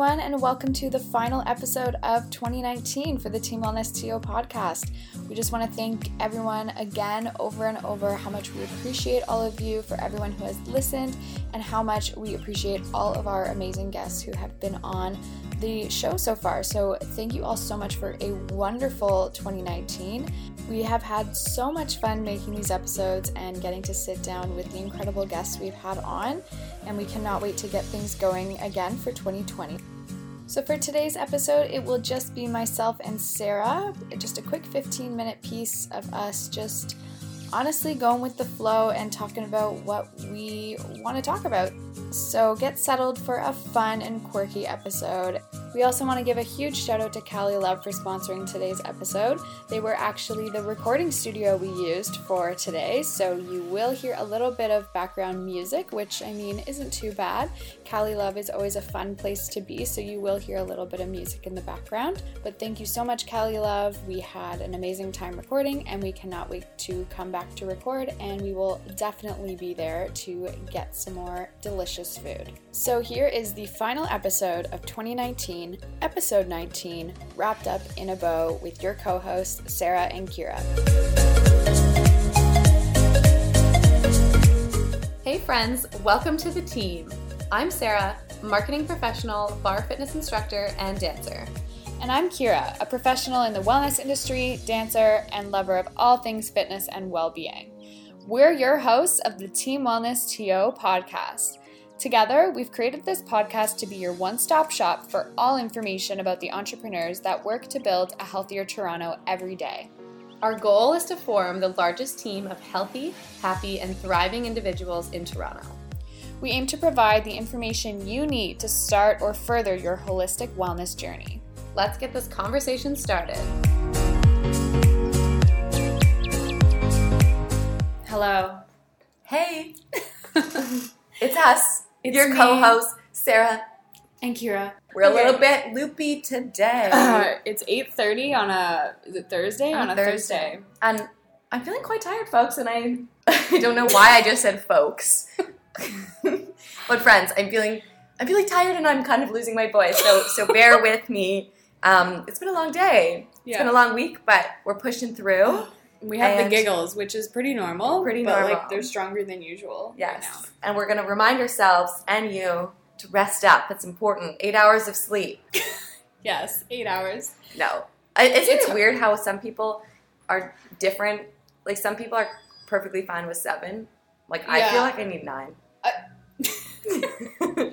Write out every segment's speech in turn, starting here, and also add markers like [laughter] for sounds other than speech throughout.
everyone, and welcome to the final episode of 2019 for the Team Wellness TO podcast. We just want to thank everyone again over and over how much we appreciate all of you, for everyone who has listened, and how much we appreciate all of our amazing guests who have been on the show so far. So, thank you all so much for a wonderful 2019. We have had so much fun making these episodes and getting to sit down with the incredible guests we've had on, and we cannot wait to get things going again for 2020. So, for today's episode, it will just be myself and Sarah, just a quick 15 minute piece of us just honestly going with the flow and talking about what we want to talk about. So get settled for a fun and quirky episode. We also want to give a huge shout out to Calii Love for sponsoring today's episode. They were actually the recording studio we used for today, so you will hear a little bit of background music, which I mean isn't too bad. Calii Love is always a fun place to be, so you will hear a little bit of music in the background. But thank you so much, Calii Love. We had an amazing time recording, and we cannot wait to come back to record, and we will definitely be there to get some more delicious food. So here is the final episode of 2019, episode 19, wrapped up in a bow with your co hosts, Sarah and Kira. Hey friends, welcome to the team. I'm Sarah, marketing professional, barre fitness instructor, and dancer. And I'm Kira, a professional in the wellness industry, dancer, and lover of all things fitness and well being. We're your hosts of the Team Wellness TO podcast. Together, we've created this podcast to be your one stop shop for all information about the entrepreneurs that work to build a healthier Toronto every day. Our goal is to form the largest team of healthy, happy, and thriving individuals in Toronto. We aim to provide the information you need to start or further your holistic wellness journey. Let's get this conversation started. Hello. Hey, [laughs] it's us, It's your me. co-host Sarah. And Kira. We're a little bit loopy today, Uh, it's 8.30 on a, is it Thursday? On On, a a Thursday. Thursday. and I'm feeling quite tired, folks. And I, [laughs] I don't know why I just said folks, [laughs] but friends, I'm feeling, I'm feeling tired, and I'm kind of losing my voice. So, so bear [laughs] with me. Um, it's been a long day. It's been a long week, but we're pushing through. [gasps] [gasps] We have And- the giggles, which is pretty normal. Pretty but normal. like they're stronger than usual right Yes, now. and we're gonna remind ourselves and you to rest up. It's important. Eight hours of sleep. [laughs] Yes, eight hours. No. Isn't It's- it weird how some people are different? Like some people are perfectly fine with seven. Like I feel like I need nine. [laughs]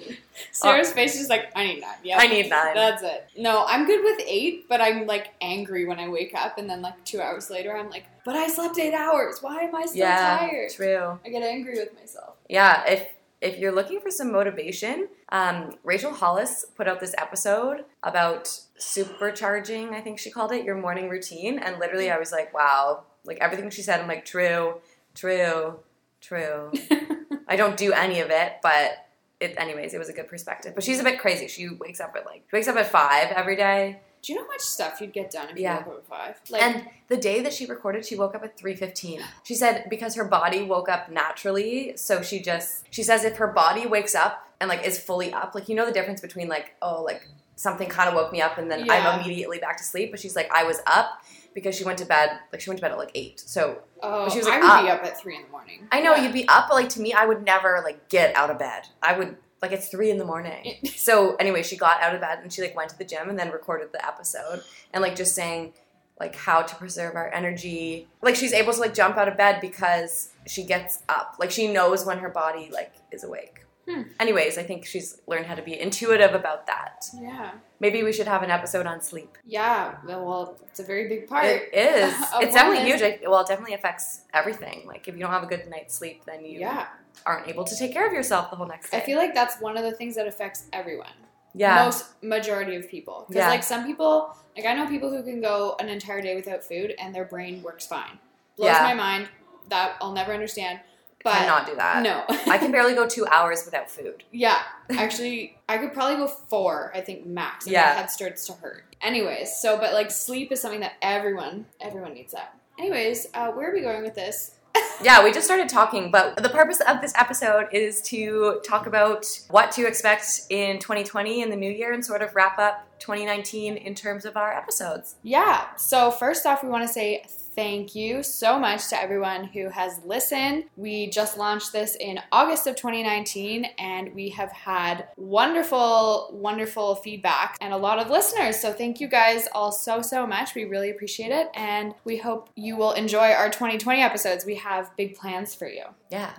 Sarah's face is like, I need nine. Yeah, I need nine. That's it. No, I'm good with eight, but I'm like angry when I wake up, and then like two hours later, I'm like, but I slept eight hours. Why am I still yeah, tired? true. I get angry with myself. Yeah, if if you're looking for some motivation, um, Rachel Hollis put out this episode about supercharging. I think she called it your morning routine, and literally, I was like, wow, like everything she said, I'm like, true, true, true. [laughs] I don't do any of it, but it, anyways, it was a good perspective. But she's a bit crazy. She wakes up at like she wakes up at five every day. Do you know how much stuff you'd get done if Yeah. you woke up at five? Like, and the day that she recorded, she woke up at three fifteen. She said because her body woke up naturally, so she just she says if her body wakes up and like is fully up, like you know the difference between like oh like something kind of woke me up and then Yeah. I'm immediately back to sleep. But she's like I was up because she went to bed like she went to bed at like eight. So oh, she was, I like, would up. be up at three in the morning. I know Yeah. you'd be up, but like to me, I would never like get out of bed. I would like it's three in the morning. [laughs] so anyway, she got out of bed and she like went to the gym and then recorded the episode and like just saying like how to preserve our energy. Like she's able to like jump out of bed because she gets up. Like she knows when her body like is awake. Hmm. Anyways, I think she's learned how to be intuitive about that. Yeah. Maybe we should have an episode on sleep. Yeah. Well, it's a very big part. It is. [laughs] it's definitely huge. I, well, it definitely affects everything. Like if you don't have a good night's sleep, then you Yeah. aren't able to take care of yourself the whole next day. I feel like that's one of the things that affects everyone. yeah, Most majority of people. Because Yeah. like some people, like I know people who can go an entire day without food and their brain works fine. Blows Yeah. my mind. That I'll never understand. But cannot do that. no. [laughs] I can barely go two hours without food. yeah. Actually, I could probably go four. I think max. And Yeah. my head starts to hurt. Anyways, so but like sleep is something that everyone everyone needs that. Anyways, uh, where are we going with this? [laughs] yeah, we just started talking, but the purpose of this episode is to talk about what to expect in 2020 in the new year and sort of wrap up 2019 in terms of our episodes. Yeah. So, first off, we want to say thank you so much to everyone who has listened. We just launched this in August of 2019 and we have had wonderful, wonderful feedback and a lot of listeners. So, thank you guys all so, so much. We really appreciate it and we hope you will enjoy our 2020 episodes. We have big plans for you. Yeah.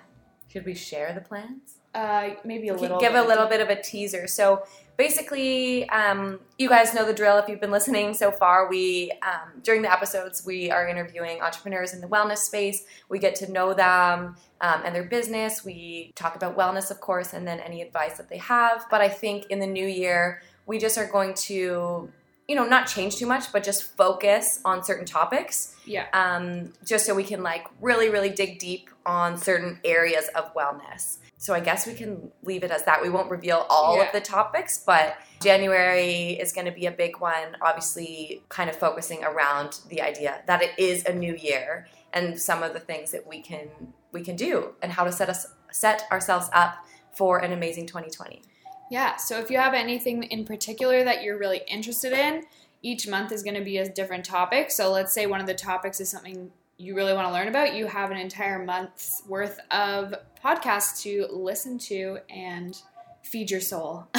Should we share the plans? Uh, maybe a We little Give a little bit of a teaser. So basically, um, you guys know the drill. If you've been listening so far, we um, during the episodes we are interviewing entrepreneurs in the wellness space. We get to know them um, and their business. We talk about wellness, of course, and then any advice that they have. But I think in the new year, we just are going to. You know, not change too much, but just focus on certain topics Yeah. um, just so we can like really, really dig deep on certain areas of wellness. So I guess we can leave it as that. We won't reveal all Yeah. of the topics, but January is going to be a big one. Obviously, kind of focusing around the idea that it is a new year and some of the things that we can we can do and how to set us set ourselves up for an amazing 2020. Yeah, so if you have anything in particular that you're really interested in, each month is going to be a different topic. So let's say one of the topics is something you really want to learn about, you have an entire month's worth of podcasts to listen to and feed your soul [laughs]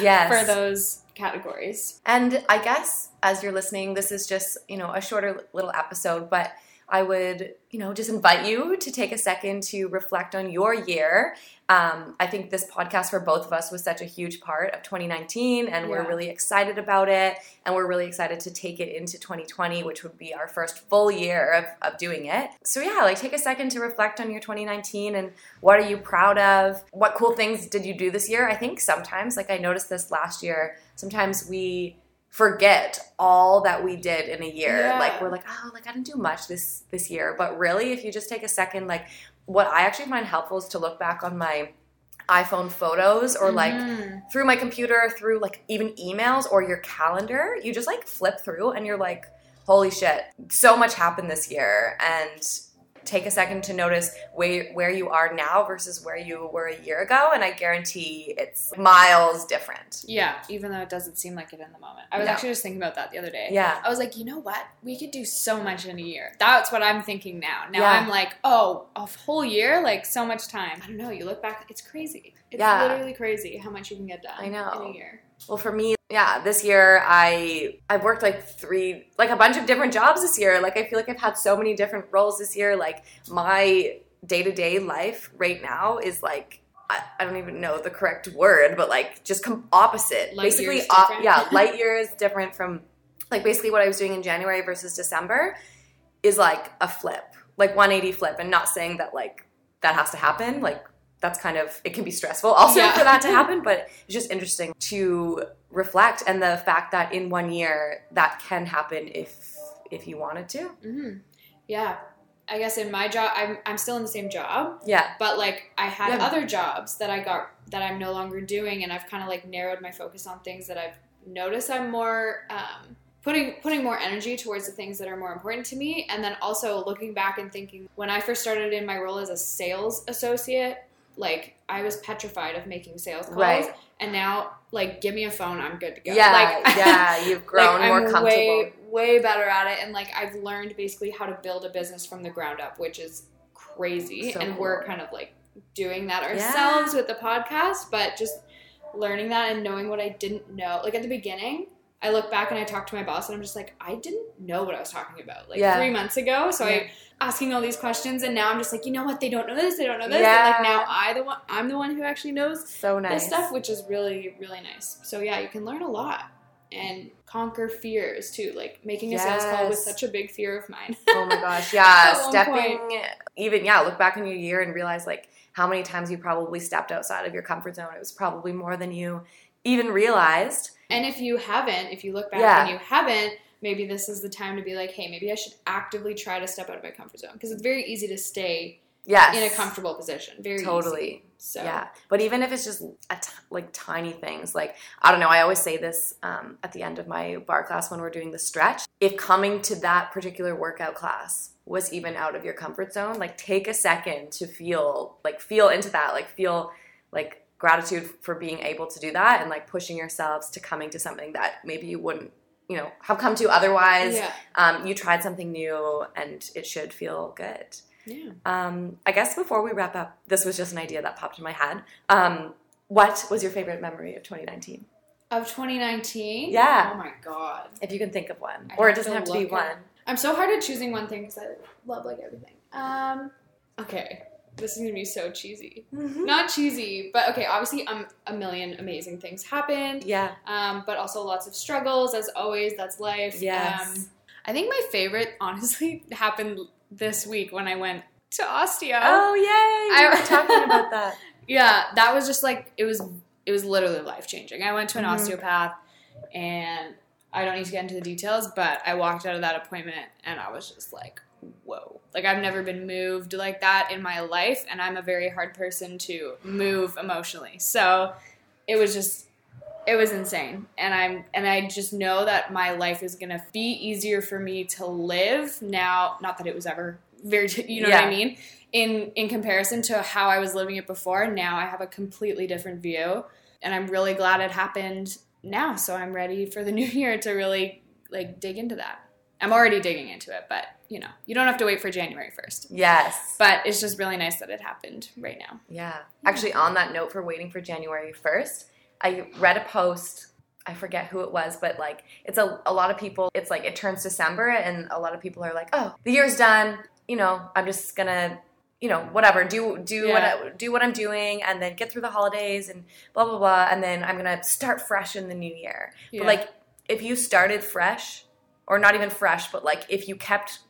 Yes. for those categories. And I guess as you're listening, this is just, you know, a shorter little episode, but I would, you know, just invite you to take a second to reflect on your year. Um, I think this podcast for both of us was such a huge part of 2019, and we're really excited about it. And we're really excited to take it into 2020, which would be our first full year of, of doing it. So, yeah, like take a second to reflect on your 2019 and what are you proud of? What cool things did you do this year? I think sometimes, like I noticed this last year, sometimes we forget all that we did in a year. Yeah. Like we're like, oh, like I didn't do much this this year. But really, if you just take a second, like what I actually find helpful is to look back on my iPhone photos or like Mhm. through my computer, through like even emails or your calendar. You just like flip through and you're like, holy shit, so much happened this year. And take a second to notice where, where you are now versus where you were a year ago. And I guarantee it's miles different. Yeah, even though it doesn't seem like it in the moment. I was No. actually just thinking about that the other day. Yeah. I was like, you know what? We could do so much in a year. That's what I'm thinking now. Now Yeah. I'm like, oh, a whole year, like so much time. I don't know. You look back, it's crazy. It's Yeah. literally crazy how much you can get done. I know. in a year. Well, for me, yeah, this year I I've worked like three, like a bunch of different jobs this year. Like I feel like I've had so many different roles this year. Like my day to day life right now is like I, I don't even know the correct word, but like just com- opposite. Light basically, op- yeah, light years different from like basically what I was doing in January versus December is like a flip, like 180 flip, and not saying that like that has to happen. Like that's kind of it can be stressful also Yeah. for that to [laughs] happen, but it's just interesting to reflect and the fact that in one year that can happen if if you wanted to. hmm Yeah. I guess in my job, I'm, I'm still in the same job, Yeah. but like I had Yeah. other jobs that I got that I'm no longer doing, and I've kind of like narrowed my focus on things that I've noticed I'm more um, putting putting more energy towards the things that are more important to me, and then also looking back and thinking when I first started in my role as a sales associate, like I was petrified of making sales calls, Right. and now like give me a phone, I'm good to go. Yeah. like, [laughs] yeah. [laughs] You've grown like, more I'm comfortable. Way, way better at it, and like I've learned basically how to build a business from the ground up, which is crazy. So and cool. we're kind of like doing that ourselves with the podcast, but just learning that and knowing what I didn't know. Like at the beginning, I look back and I talk to my boss, and I'm just like, I didn't know what I was talking about like Yeah. three months ago. So Yeah. I asking all these questions, and now I'm just like, you know what? They don't know this. They don't know this. Yeah. And like now I the one I'm the one who actually knows so nice. this stuff, which is really, really nice. So yeah, you can learn a lot and conquer fears too. Like making a sales call was such a big fear of mine. oh my [laughs] gosh. Yeah. Stepping even yeah, look back on your year and realize like how many times you probably stepped outside of your comfort zone. It was probably more than you even realized. and if you haven't, if you look back Yeah. and you haven't, maybe this is the time to be like, hey, maybe I should actively try to step out of my comfort zone because it's very easy to stay yes. in a comfortable position. Very Totally. easy. So Yeah, but even if it's just a t- like tiny things, like I don't know, I always say this um, at the end of my barre class when we're doing the stretch. If coming to that particular workout class was even out of your comfort zone, like take a second to feel like feel into that, like feel like gratitude for being able to do that and like pushing yourselves to coming to something that maybe you wouldn't, you know, have come to otherwise. yeah, Um, you tried something new and it should feel good. yeah. Um, I guess before we wrap up, this was just an idea that popped in my head. Um, what was your favorite memory of 2019? Of 2019. Yeah. Oh my god. If you can think of one, I or it doesn't to have to be look one. I'm so hard at choosing one thing because I love like everything. Um. Okay. This is gonna be so cheesy. Not cheesy, but okay. Obviously, um, a million amazing things happened. Yeah, um, but also lots of struggles as always. That's life. Yes. Um, I think my favorite, [laughs] honestly, happened this week when I went to Ostia. Oh yay! I- was talking about that. [laughs] Yeah, that was just like it was. It was literally life changing. I went to an Mhm. osteopath, and I don't need to get into the details, but I walked out of that appointment and I was just like, whoa. Like I've never been moved like that in my life, and I'm a very hard person to move emotionally. So it was just it was insane. And I'm and I just know that my life is gonna be easier for me to live now. Not that it was ever very [laughs] you know what I mean? In in comparison to how I was living it before, now I have a completely different view. And I'm really glad it happened now. So I'm ready for the [laughs] new year to really like dig into that. I'm already digging into it, but you know, you don't have to wait for January 1st. Yes. But it's just really nice that it happened right now. Yeah. Actually, on that note, for waiting for January 1st, I read a post. I forget who it was, but like it's a, a lot of people, it's like it turns December and a lot of people are like, oh, the year's done. You know, I'm just gonna, you know, whatever, do do what I, do what I'm doing and then get through the holidays and blah blah blah. And then I'm gonna start fresh in the new year. Yeah. But like if you started fresh, or not even fresh, but like if you kept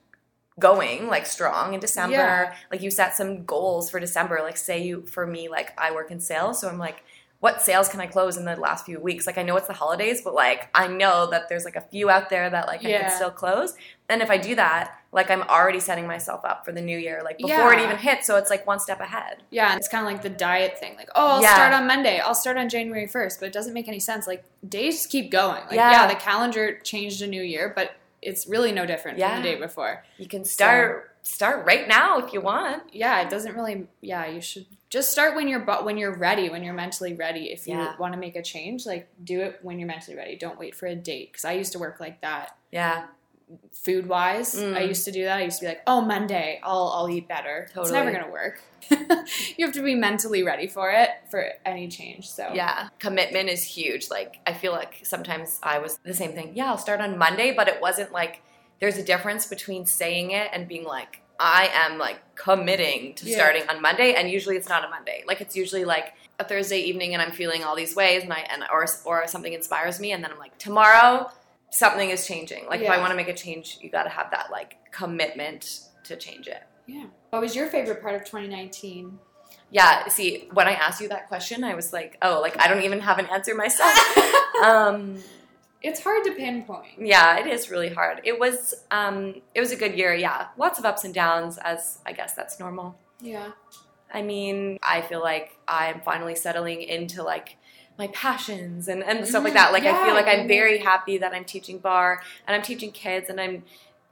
going like strong in December, Yeah. like you set some goals for December, like say you for me, like I work in sales, so I'm like, what sales can I close in the last few weeks? Like I know it's the holidays, but like I know that there's like a few out there that like I can still close. And if I do that, like I'm already setting myself up for the new year, like before it even hits. So it's like one step ahead. Yeah, it's kind of like the diet thing. Like, oh, I'll Yeah. start on Monday. I'll start on January 1st, but it doesn't make any sense. Like, days just keep going. Like, Yeah. yeah, the calendar changed a new year, but it's really no different Yeah. from the day before. You can start start right now if you want. Yeah, it doesn't really. Yeah, you should just start when you're bu- when you're ready, when you're mentally ready. If you Yeah. want to make a change, like do it when you're mentally ready. Don't wait for a date. Because I used to work like that. Yeah. Food wise, Mm. I used to do that. I used to be like, "Oh, Monday, I'll I'll eat better." It's never gonna work. [laughs] you have to be mentally ready for it for any change. So Yeah, commitment is huge. Like I feel like sometimes I was the same thing. Yeah, I'll start on Monday, but it wasn't like there's a difference between saying it and being like I am like committing to Yeah. starting on Monday and usually it's not a Monday. Like it's usually like a Thursday evening and I'm feeling all these ways and I and or or something inspires me and then I'm like tomorrow something is changing. Like if I want to make a change, you got to have that like commitment to change it. Yeah. What was your favorite part of 2019? Yeah, see, when I asked you that question, I was like, oh, like I don't even have an answer myself. [laughs] um It's hard to pinpoint. Yeah, it is really hard. It was um it was a good year, yeah. Lots of ups and downs as I guess that's normal. Yeah. I mean, I feel like I'm finally settling into like my passions and, and stuff like Mhm. that. Like I feel like I'm very happy that I'm teaching barre and I'm teaching kids and I'm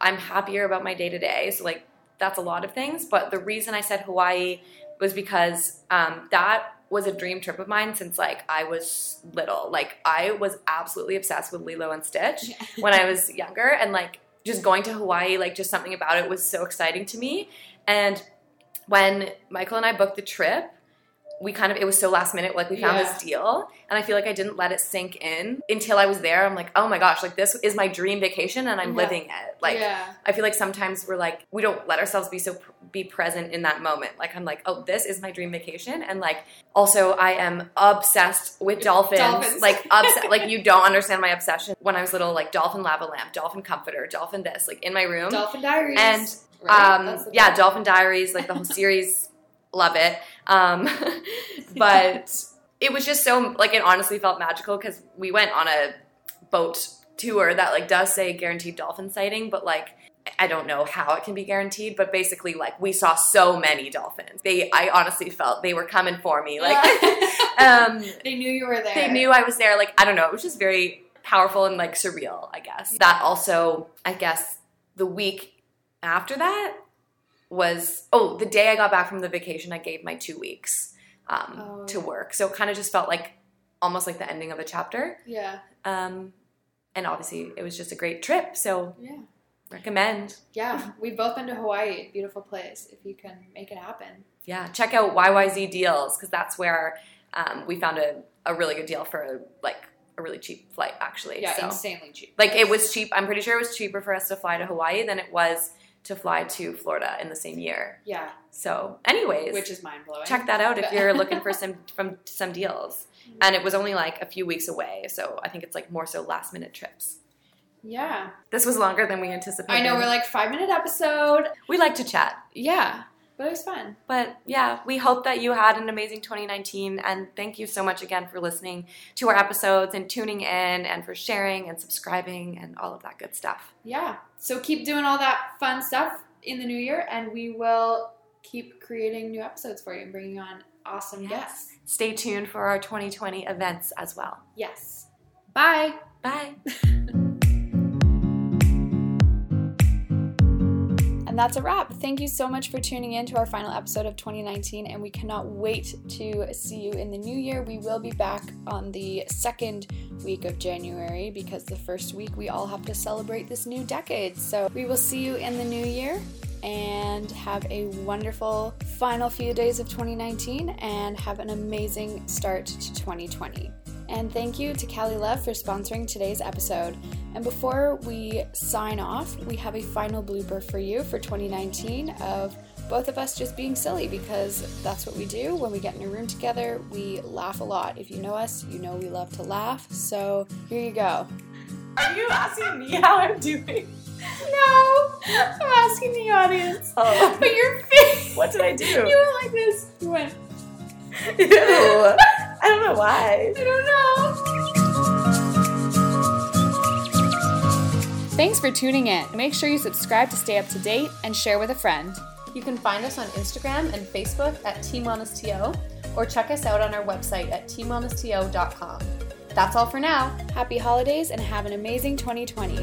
I'm happier about my day to day. So like that's a lot of things. But the reason I said Hawaii was because um, that was a dream trip of mine since like I was little. Like I was absolutely obsessed with Lilo and Stitch [laughs] when I was younger, and like just going to Hawaii, like just something about it was so exciting to me. And when Michael and I booked the trip, we kind of it was so last minute like we found Yeah. this deal and i feel like i didn't let it sink in until i was there i'm like oh my gosh like this is my dream vacation and i'm Yeah. living it like yeah. i feel like sometimes we're like we don't let ourselves be so be present in that moment like i'm like oh this is my dream vacation and like also i am obsessed with dolphins, Dolphins. like obsessed [laughs] like you don't understand my obsession when i was little like dolphin lava lamp dolphin comforter dolphin this like in my room Dolphin Diaries. and right? um, yeah. Dolphin Diaries, like the whole series, love it. Um, [laughs] but it was just so like it honestly felt magical because we went on a boat tour that like does say guaranteed dolphin sighting, but like I don't know how it can be guaranteed, but basically, like we saw so many dolphins. They, I honestly felt they were coming for me. Like, [laughs] um, [laughs] they knew you were there. they knew I was there. Like, I don't know. It was just very powerful and like surreal. I guess that also. I guess the week after that was oh the day I got back from the vacation. I gave my two weeks um, Oh, to work, so it kind of just felt like almost like the ending of a chapter. Yeah. Um, and obviously, it was just a great trip. So Yeah. recommend. Yeah. [laughs] We've both been to Hawaii. Beautiful place. If you can make it happen. Yeah, check out YYZ deals because that's where um, we found a, a really good deal for like a really cheap flight actually. Yeah, so. insanely cheap. Like it was cheap. I'm pretty sure it was cheaper for us to fly to Hawaii than it was to fly to Florida in the same year. Yeah, So, anyways, which is mind blowing. check that out if you're looking for [laughs] some from some deals. Mm-hmm. And it was only like a few weeks away, so I think it's like more so last minute trips. Yeah, This was longer than we anticipated. I know we're like five minute episode. we like to chat. Yeah, but it was fun. But yeah, we hope that you had an amazing 2019 and thank you so much again for listening to our episodes and tuning in and for sharing and subscribing and all of that good stuff. Yeah, so keep doing all that fun stuff in the new year, and we will keep creating new episodes for you and bringing on awesome Yes. guests. Stay tuned for our 2020 events as well. Yes. Bye. Bye. [laughs] And that's a wrap. Thank you so much for tuning in to our final episode of 2019, and we cannot wait to see you in the new year. We will be back on the second week of January because the first week we all have to celebrate this new decade. So we will see you in the new year and have a wonderful final few days of 2019 and have an amazing start to 2020. And thank you to Calii Love for sponsoring today's episode. And before we sign off, we have a final blooper for you for 2019 of both of us just being silly because that's what we do when we get in a room together. We laugh a lot. If you know us, you know we love to laugh. So here you go. Are you asking me how I'm doing? No, I'm asking the audience. Oh. [laughs] But your face. What did I do? You were like this. You went, Ew. I don't know why. I don't know. Thanks for tuning in. Make sure you subscribe to stay up to date and share with a friend. You can find us on Instagram and Facebook at Team Wellness TO or check us out on our website at teamwellnessto.com. That's all for now. Happy holidays and have an amazing 2020.